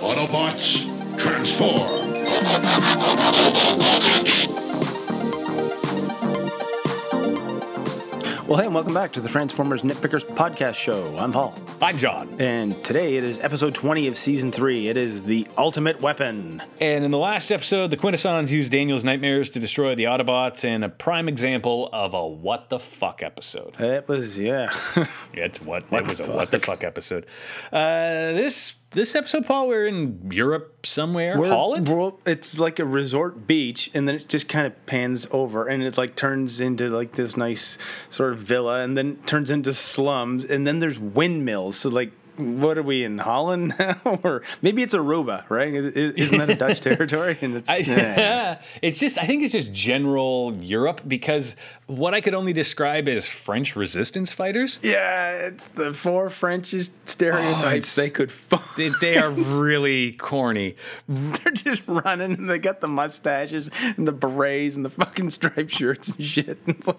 Autobots, transform! Well, hey, and welcome back to the Transformers Nitpickers podcast show. I'm Paul. I'm John. And today it is episode 20 of season 3. It is the ultimate weapon. And in the last episode, the Quintessons used Daniel's nightmares to destroy the Autobots in a prime example of a what the fuck episode. It was, yeah. It's what, it was a what the fuck episode. Uh, this this episode, Paul, we're in Europe somewhere, We're- Holland. we're- it's like a resort beach, and then it just kind of pans over, and it like turns into like this nice sort of villa, and then turns into slums, and then there's windmills. So like, what are we in Holland now, or maybe it's Aruba, right? Isn't that a Dutch territory? And it's I- it's just I think it's just general Europe because what I could only describe as French resistance fighters. yeah, it's the four Frenchest oh, stereotypes Oh, they could. Find. They, they are really corny. They're just running, and they got the mustaches and the berets and the fucking striped shirts and shit. It's like,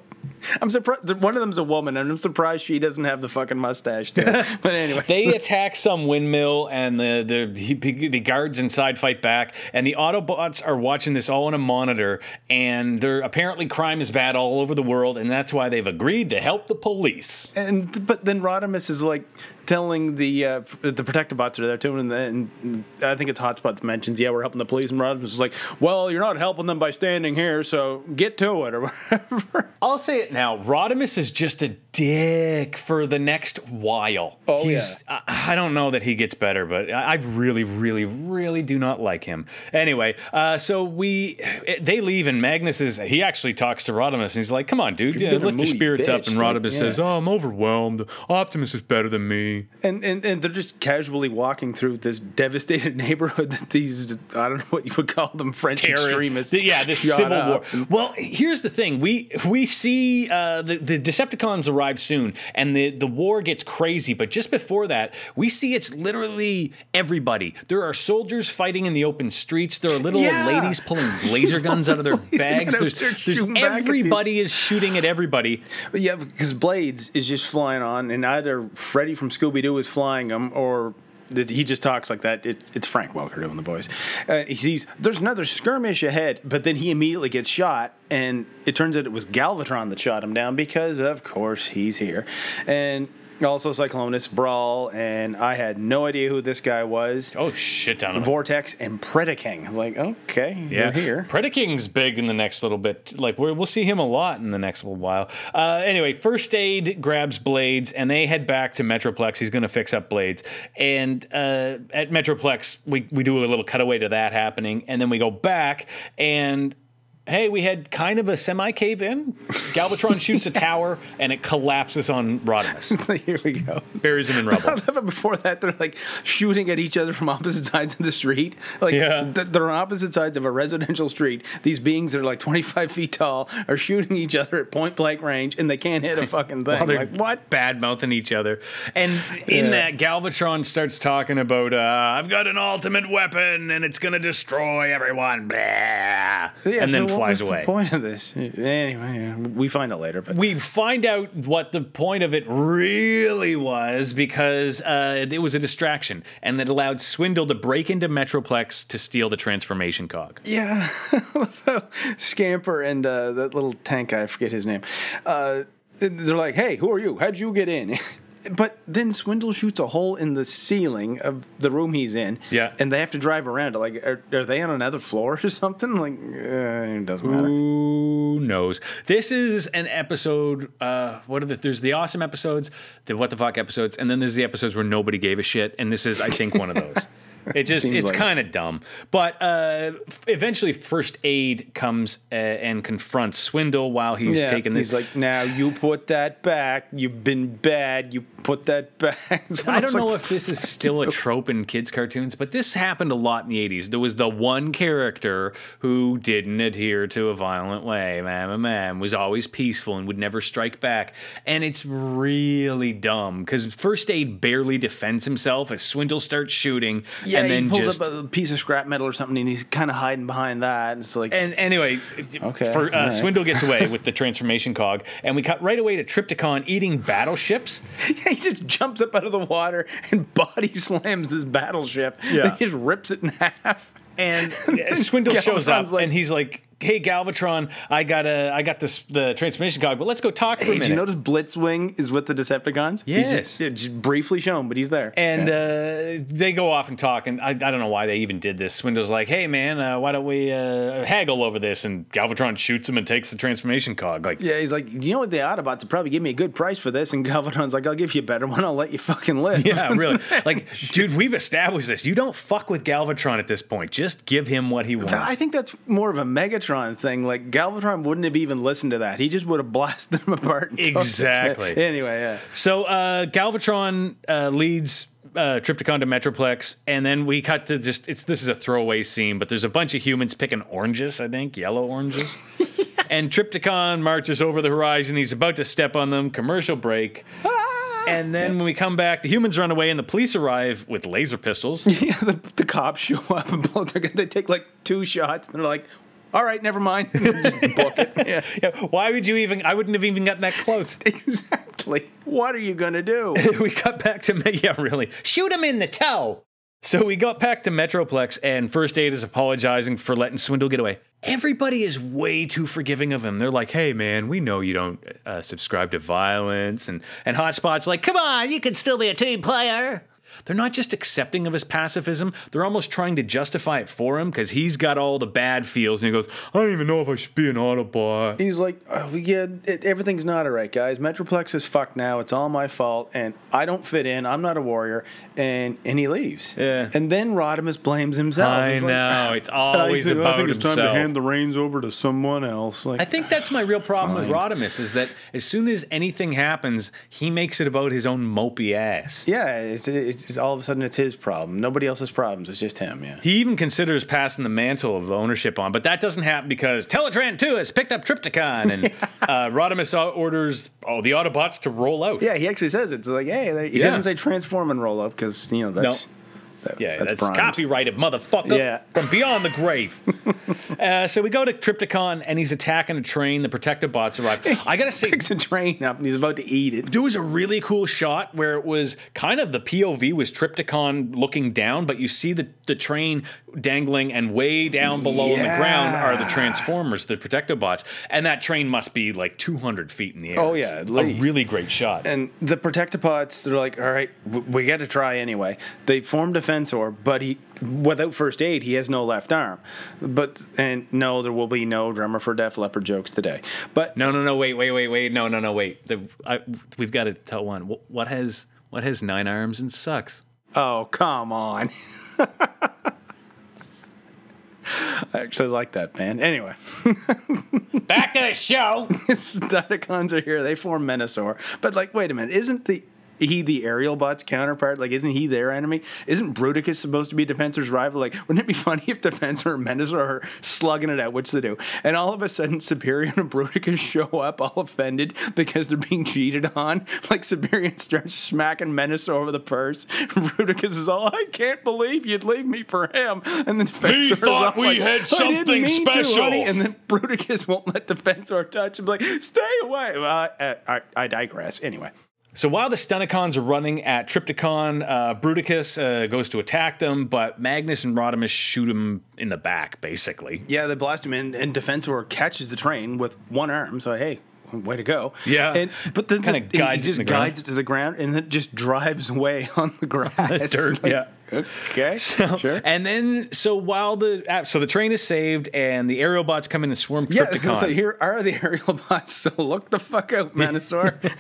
I'm surprised. One of them's a woman, and I'm surprised she doesn't have the fucking mustache too. but anyway, They attack some windmill, and the the he, the guards inside fight back, and the Autobots are watching this all on a monitor, and they're apparently crime is bad all over the world, and that's why they've agreed to help the police. and but then Rodimus is like telling the uh, the Protectobots are there too, and, then I think it's Hotspot that mentions, yeah, we're helping the police, and Rodimus is like, well, you're not helping them by standing here, so get to it or whatever. I'll say it now. Rodimus is just a dick for the next while. Oh, He's, I, I don't know that he gets better, but I, I really, really, really do not like him. Anyway, uh, so we they leave, and Magnus is he actually talks to Rodimus, and he's like, "Come on, dude, yeah, lift your spirits up." bitch, And like, Rodimus yeah. says, "Oh, I'm overwhelmed. Optimus is better than me." And, and and they're just casually walking through this devastated neighborhood that these I don't know what you would call them French extremists. Th- Yeah, this civil war. Well, here's the thing: we we see uh, the the Decepticons arrive soon, and the the war gets crazy. But just before that, we see it's literally everybody. There are soldiers fighting in the open streets. There are little Yeah. ladies pulling laser guns out of their bags. There's there's shooting back at these- everybody is shooting at everybody. Yeah, because Blades is just flying on, and either Freddy from Scooby Doo is flying him, or he just talks like that. It, it's Frank Welker doing the voice. Uh, he sees there's another skirmish ahead, but then he immediately gets shot, and it turns out it was Galvatron that shot him down because, of course, he's here, and. Also, Cyclonus, Brawl, and I had no idea who this guy was. Oh shit! Down Vortex and Predaking. Like, okay, Yeah, you're here. Predaking's big in the next little bit. Like we're, we'll see him a lot in the next little while. Uh, anyway, First Aid grabs Blades and they head back to Metroplex. He's going to fix up Blades. And uh, at Metroplex, we we do a little cutaway to that happening, and then we go back and. Hey, we had kind of a semi cave in. Galvatron shoots a tower and it collapses on Rodimus, here we go. buries him in rubble. But before that, they're like shooting at each other from opposite sides of the street. Like Yeah. th- they're on opposite sides of a residential street. These beings that are like 25 feet tall are shooting each other at point blank range, and they can't hit a fucking thing. While they're like what? Bad mouthing each other. And in Yeah. that, Galvatron starts talking about, uh, I've got an ultimate weapon and it's going to destroy everyone. Blah. Yeah, and then so what flies away. The point of this, anyway, we find out later. But We find out what the point of it really was because uh, it was a distraction and it allowed Swindle to break into Metroplex to steal the transformation cog. yeah, Scamper and uh, that little tank guy, I forget his name. Uh, they're like, "Hey, who are you? How'd you get in?" But then Swindle shoots a hole in the ceiling of the room he's in. Yeah. And they have to drive around. Like, are, are they on another floor or something? Like, uh, it doesn't matter. Who knows? This is an episode. Uh, what are the? There's the awesome episodes, the what the fuck episodes, and then there's the episodes where nobody gave a shit. And this is, I think, one of those. It just Seems it's like kind of dumb. But uh, f- eventually, First Aid comes uh, and confronts Swindle while he's Yeah, taking this. he's like, now you put that back. You've been bad. You put that back. So I don't was like, know if this is still a trope in kids' cartoons, but this happened a lot in the 80s. There was the one character who didn't adhere to a violent way, man, man, man, was always peaceful and would never strike back. And it's really dumb because First Aid barely defends himself as Swindle starts shooting. Yeah, and then he pulls just up a piece of scrap metal or something, and he's kind of hiding behind that. And it's like, And anyway, Okay, for, uh, all right. Swindle gets away with the transformation cog, and we cut right away to Trypticon eating battleships. he just jumps up out of the water and body slams this battleship. Yeah. he just rips it in half. And Swindle shows up, like- and he's like, "Hey, Galvatron, I got a, I got this the transformation cog, but let's go talk for a minute." did you notice Blitzwing is with the Decepticons? He's Yes. just, just briefly shown, but he's there. And uh, they go off and talk, and I, I don't know why they even did this. Swindle's like, "Hey, man, uh, why don't we uh, haggle over this?" And Galvatron shoots him and takes the transformation cog. Like, yeah, he's like, you know what? The Autobots will probably give me a good price for this. And Galvatron's like, I'll give you a better one. I'll let you fucking live. yeah, really. Like, dude, we've established this. You don't fuck with Galvatron at this point. Just give him what he wants. I think that's more of a Megatron thing. Like Galvatron wouldn't have even listened to that. He just would have blasted them apart. and. Exactly. Anyway, yeah. So uh, Galvatron uh, leads uh, Trypticon to Metroplex, and then we cut to just it's this is a throwaway scene, but there's a bunch of humans picking oranges, I think, yellow oranges. And Trypticon marches over the horizon. He's about to step on them. Commercial break. And then when we come back, the humans run away, and the police arrive with laser pistols. Yeah, the, the cops show up and they take like two shots and they're like, all right, never mind. Just book it. Yeah, Yeah, why would you even? I wouldn't have even gotten that close. exactly. What are you going to do? we got back to Me- yeah, really. Shoot him in the toe. So we got back to Metroplex, and First Aid is apologizing for letting Swindle get away. Everybody is way too forgiving of him. They're like, "Hey, man, we know you don't uh, subscribe to violence," and and Hotspot's like, "Come on, you can still be a team player." They're not just accepting of his pacifism; they're almost trying to justify it for him because he's got all the bad feels, and he goes, "I don't even know if I should be an Autobot." He's like, uh, oh, yeah, it, everything's not all right, guys. Metroplex is fucked now. It's all my fault, and I don't fit in. I'm not a warrior, and and he leaves. Yeah. And then Rodimus blames himself. I He's like, know it's always I think, about I think it's time to hand the reins over to someone else. Like, I think that's my real problem with Rodimus is that as soon as anything happens, he makes it about his own mopey ass. yeah, it's, it's all of a sudden it's his problem. Nobody else's problems. It's just him. Yeah. He even considers passing the mantle of ownership on, but that doesn't happen because Teletran 2 has picked up Trypticon, and uh, Rodimus orders all the Autobots to roll out. Yeah, he actually says it. it's like, hey, he Yeah. doesn't say transform and roll up because you know that's that- Yeah, that's, Brian's. copyrighted, motherfucker. Yeah. From beyond the grave. uh, so we go to Trypticon, and he's attacking a train. The Protectobots arrive. I gotta say, Picks a train up and he's about to eat it. there was a really cool shot where it was kind of the POV was Trypticon looking down, but you see the, the train dangling, and way down below on the ground are the Transformers, the Protectobots, and that train must be like 200 feet in the air. Oh, yeah, a really great shot. And the Protectobots, they're like, all right, we got to try anyway. They formed Defensor, but he, without first aid, he has no left arm. But and no, there will be no drummer for Def Leppard jokes today. But no, no, no, wait, wait, wait, wait, no, no, no, wait. The, I, we've got to tell one. What has what has nine arms and sucks? oh come on. I actually like that band. Anyway, Back to the show. Stunticons are here. They form Menasor. But like, wait a minute, isn't the he the aerial bots counterpart? Like, isn't he their enemy? Isn't Bruticus supposed to be Defensor's rival? Like, wouldn't it be funny if Defensor and Menasor are slugging it out, which they do, and all of a sudden Superion and Bruticus show up all offended because they're being cheated on? Like Superion starts smacking Menasor over the purse. Bruticus is all, I can't believe you'd leave me for him. And then Defensor is all we like, had "I didn't something to, special." honey." And then Bruticus won't let Defensor touch him. Like, stay away. Well, I, I, I digress. Anyway. So while the Stunticons are running at Trypticon, uh, Bruticus uh, goes to attack them, but Magnus and Rodimus shoot him in the back, basically. Yeah, they blast him in, and Defensor catches the train with one arm. So, hey, way to go. Yeah. And, but then Kinda the, guides he just ground. guides it to the ground and then just drives away on the grass. dirt, Like, yeah. Okay. sure. And then, so while the so the train is saved and the aerial bots come in and swarm Yeah, Trypticon, say, here are the aerial bots. So look the fuck out. Like,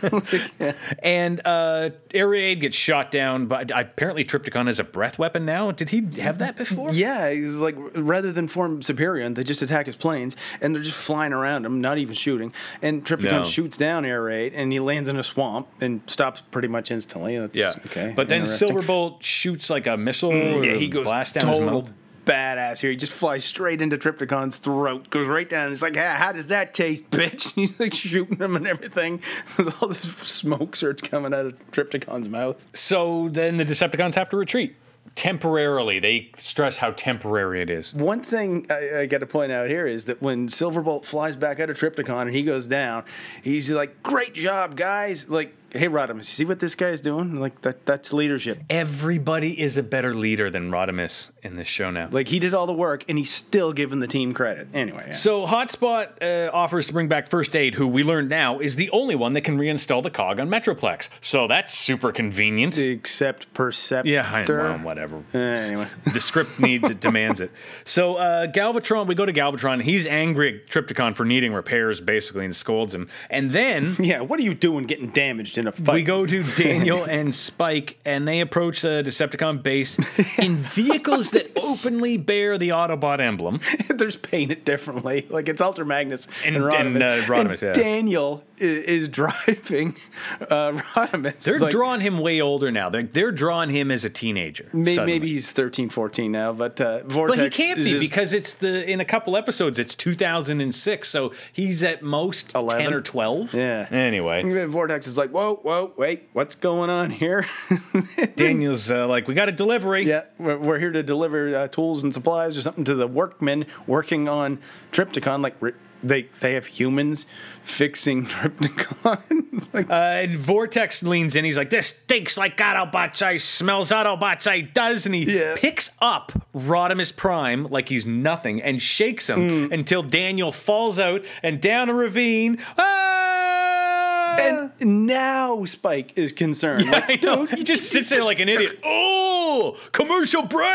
yeah. and uh, Air Raid gets shot down. But apparently, Trypticon has a breath weapon now. Did he have that before? Yeah, he's like rather than form Superion, they just attack his planes, and they're just flying around him, not even shooting. And Trypticon No. shoots down Air Raid, and he lands in a swamp and stops pretty much instantly. That's, Yeah. okay. But then. Silverbolt shoots like a missile. or yeah, he goes blast down his mouth. badass here. He just flies straight into Trypticon's throat, goes right down. It's like, ah, how does that taste, bitch? He's like shooting him and everything. All this smoke starts coming out of Trypticon's mouth. So then the Decepticons have to retreat. temporarily. They stress how temporary it is. One thing I, I got to point out here is that when Silverbolt flies back out of Trypticon and he goes down, he's like, "Great job, guys!" Like, hey, Rodimus, you see what this guy is doing? Like that that's leadership. Everybody is a better leader than Rodimus in this show now. Like he did all the work and he's still giving the team credit. Anyway, yeah. So Hotspot uh, offers to bring back First Aid, who we learned now is the only one that can reinstall the cog on Metroplex. So that's super convenient. except Perceptor. Yeah, I well, whatever. Uh, anyway, The script needs it, demands it. So uh, Galvatron, we go to Galvatron. He's angry at Trypticon for needing repairs, basically, and scolds him. And then yeah. What are you doing, getting damaged in a fight? we go to Daniel and Spike, and they approach the Decepticon base in vehicles that openly bear the Autobot emblem. There's painted differently. Like it's Ultra Magnus And- and, Rodimus. and, uh, Rodimus, yeah. Daniel is, driving uh, Rodimus. They're Like, drawing him way older now. They're, they're drawing him as a teenager. May, maybe he's 13, 14 now, but uh, Vortex. But he can't be just- because it's the in a couple episodes it's 2006, so he's at most 11? 10 or 12. Yeah. Anyway, Vortex is like, whoa, whoa, wait, what's going on here? Daniel's uh, like, we got a delivery. yeah, we're, we're here to deliver uh, tools and supplies or something to the workmen working on Trypticon. Like they they have humans fixing Trypticon. It's like, Uh, and Vortex leans in. He's like, "This stinks like Autobots. I smells Autobots. I does." And he Yeah. picks up Rodimus Prime like he's nothing and shakes him Hmm. until Daniel falls out and down a ravine. Ah! and now Spike is concerned. I like, dude, He just sits there like an idiot. Oh, commercial break.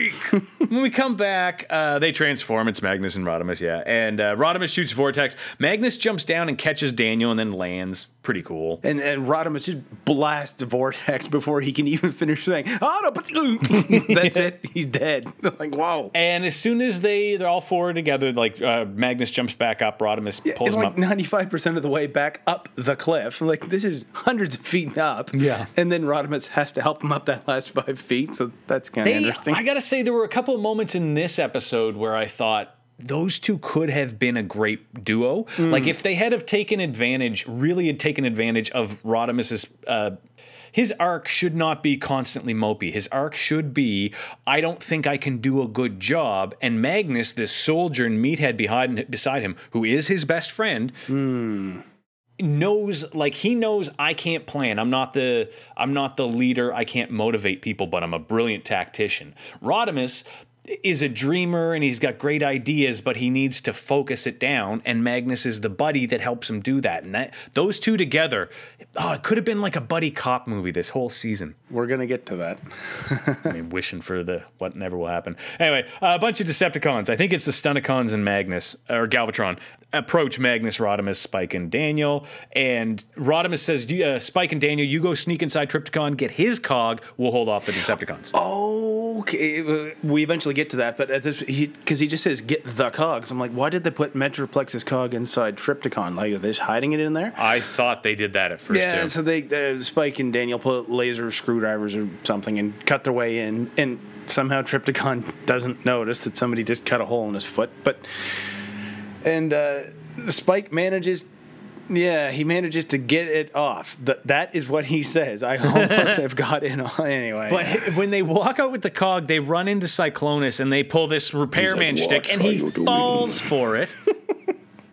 when we come back, uh, they transform. It's Magnus and Rodimus, yeah. And uh, Rodimus shoots Vortex. Magnus jumps down and catches Daniel and then lands. Pretty cool. And, and Rodimus just blasts Vortex before he can even finish saying, oh, no, but that's it. He's dead. like, wow. And as soon as they they're all four together, like uh, Magnus jumps back up, Rodimus pulls It's him like up. ninety five percent of the way back up the cliff. Like this is hundreds of feet up. Yeah. and then Rodimus has to help him up that last five feet. So that's kind of interesting. I gotta say, there were a couple of moments in this episode where I thought those two could have been a great duo. Like if they had have taken advantage, really had taken advantage of Rodimus's. Uh, his arc should not be constantly mopey. His arc should be, I don't think I can do a good job. And Magnus, this soldier and meathead behind beside him, who is his best friend, knows like he knows I can't plan. I'm not the I'm not the leader. I can't motivate people, but I'm a brilliant tactician. Rodimus is a dreamer and he's got great ideas, but he needs to focus it down. And Magnus is the buddy that helps him do that. And that those two together, oh, it could have been like a buddy cop movie this whole season. We're gonna get to that. I mean, wishing for the what never will happen. Anyway, a bunch of Decepticons. I think it's the Stunticons and Magnus or Galvatron approach Magnus, Rodimus, Spike, and Daniel. And Rodimus says, "You, uh, "Spike and Daniel, you go sneak inside Trypticon, get his cog. We'll hold off the Decepticons." Okay, uh, we eventually get to that, but at this, he because he just says get the cogs. I'm like, why did they put Metroplex's cog inside Trypticon? Like, are they just hiding it in there? I thought they did that at first Yeah, too. so they uh, Spike and Daniel put laser screwdrivers or something and cut their way in, and somehow Trypticon doesn't notice that somebody just cut a hole in his foot. But and uh, Spike manages. Yeah, he manages to get it off. Th- that is what he says. I almost have got in on anyway. But h- when they walk out with the cog, they run into Cyclonus and they pull this repairman like, stick, and he you're doing." falls for it.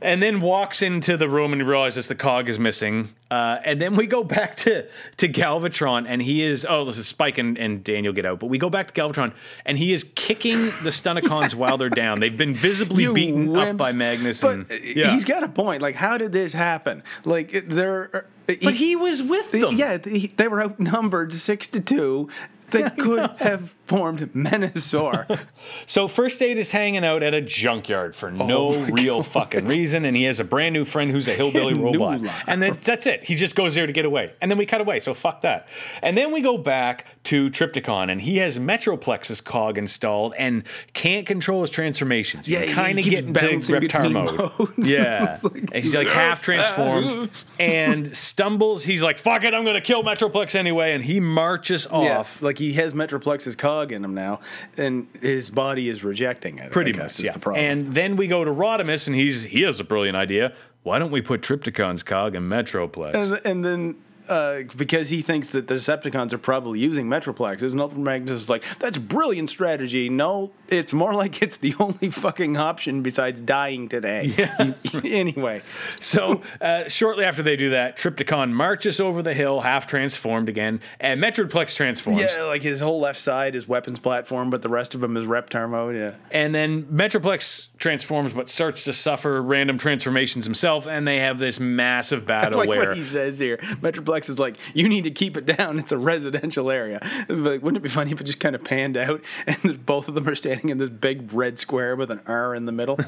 And then walks into the room and realizes the cog is missing. Uh, and then we go back to, to Galvatron, and he is oh, this is Spike and, and Daniel get out, but we go back to Galvatron, and he is kicking the Stunticons while they're down. They've been visibly You beaten up by Magnus. But and uh, yeah, he's got a point. Like, how did this happen? Like, they're. uh, but he was with them. Yeah, they, they were outnumbered six to two. They could have formed Menasor. So first aid is hanging out at a junkyard for no Oh my real fucking reason, and he has a brand new friend who's a hillbilly robot, life. and then that's it. He just goes there to get away, and then we cut away. So fuck that. And then we go back to Trypticon, and he has Metroplex's cog installed and can't control his transformations. Yeah, he kind of keeps get into reptar mode. modes. Yeah, like- he's like half transformed and stumbles. He's like, "Fuck it, I'm gonna kill Metroplex anyway," and he marches yeah, off. like he has Metroplex's cog in him now, and his body is rejecting it. Pretty I guess, much, is yeah. the problem. And then we go to Rodimus, and he's he has a brilliant idea. Why don't we put Trypticon's cog in Metroplex? And, and then uh, because he thinks that the Decepticons are probably using Metroplexes, and Ultra Magnus is like, "That's brilliant strategy." No, it's more like it's the only fucking option besides dying today. Yeah. anyway, So uh, shortly after they do that, Trypticon marches over the hill, half transformed again, and Metroplex transforms. yeah, like his whole left side is weapons platform, but the rest of him is Reptar mode. Yeah. And then Metroplex transforms, but starts to suffer random transformations himself, and they have this massive battle like where what he says here. Metroplex is like, you need to keep it down. It's a residential area. Like, wouldn't it be funny if it just kind of panned out and both of them are standing in this big red square with an R in the middle?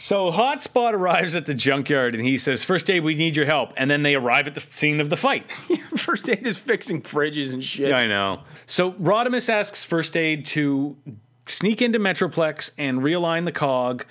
So Hotspot arrives at the junkyard and he says, First aid, we need your help. And then they arrive at the scene of the fight. First aid is fixing fridges and shit. I know. So Rodimus asks First Aid to sneak into Metroplex and realign the cog.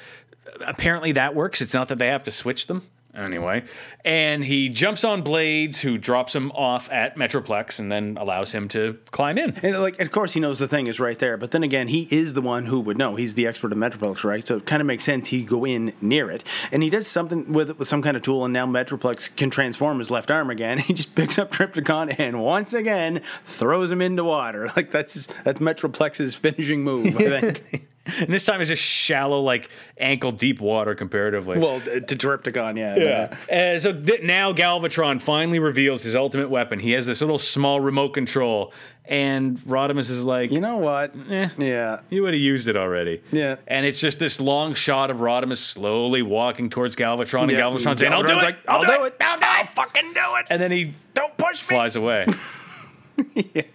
Apparently that works. It's not that they have to switch them. Anyway, and he jumps on Blades, who drops him off at Metroplex and then allows him to climb in. And like, of course, he knows the thing is right there. But then again, he is the one who would know. He's the expert of Metroplex, right? So it kind of makes sense he go in near it, and he does something with it with some kind of tool, and now Metroplex can transform his left arm again. He just picks up Trypticon and once again throws him into water. Like that's that's Metroplex's finishing move, I think. And this time it's just shallow, like ankle deep water comparatively. well, to Trypticon, yeah. Yeah. Uh, so th- now Galvatron finally reveals his ultimate weapon. He has this little small remote control, and Rodimus is like, You know what? eh, Yeah. you would have used it already. Yeah. And it's just this long shot of Rodimus slowly walking towards Galvatron, and Yeah. Galvatron saying, "I'll do it, like, I'll, do, it. I'll do it. I'll fucking do it. And then he Don't push me. flies away.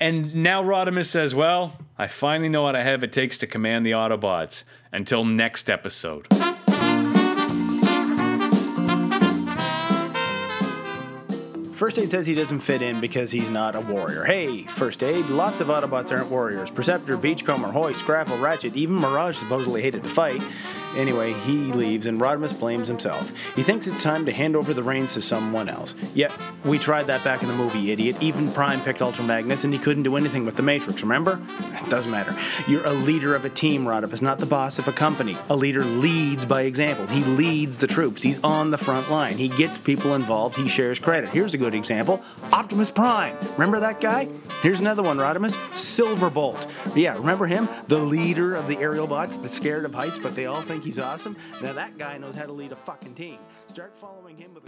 And now Rodimus says, "Well, I finally know what I have it takes to command the Autobots." Until next episode. First Aid says he doesn't fit in because he's not a warrior. Hey, First Aid, lots of Autobots aren't warriors. Perceptor, Beachcomber, Hoist, Grapple, Ratchet, even Mirage supposedly hated to fight. Anyway, he leaves and Rodimus blames himself. He thinks it's time to hand over the reins to someone else. Yet, we tried that back in the movie, idiot. Even Prime picked Ultra Magnus and he couldn't do anything with the Matrix, remember? It doesn't matter. You're a leader of a team, Rodimus, not the boss of a company. A leader leads by example. He leads the troops. He's on the front line. He gets people involved. He shares credit. Here's a good example Optimus Prime. Remember that guy? Here's another one, Rodimus Silverbolt. Yeah, remember him? The leader of the aerial bots that's scared of heights, but they all think he's awesome. Now that guy knows how to lead a fucking team. Start following him with.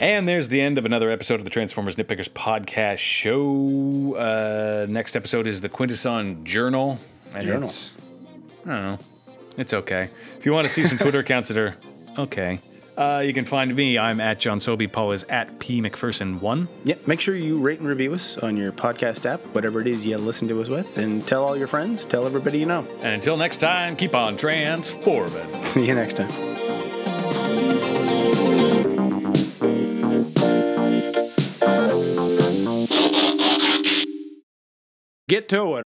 And there's the end of another episode of the Transformers Nitpickers podcast show. Uh, next episode is the Quintesson Journal. And Journal. It's, I don't know. It's okay. If you want to see some Twitter accounts that are okay, uh, you can find me. I'm at John Sobey. Paul is at P McPherson1. Yeah, make sure you rate and review us on your podcast app, whatever it is you listen to us with, and tell all your friends, tell everybody you know. And until next time, keep on transforming. See you next time. Get to it.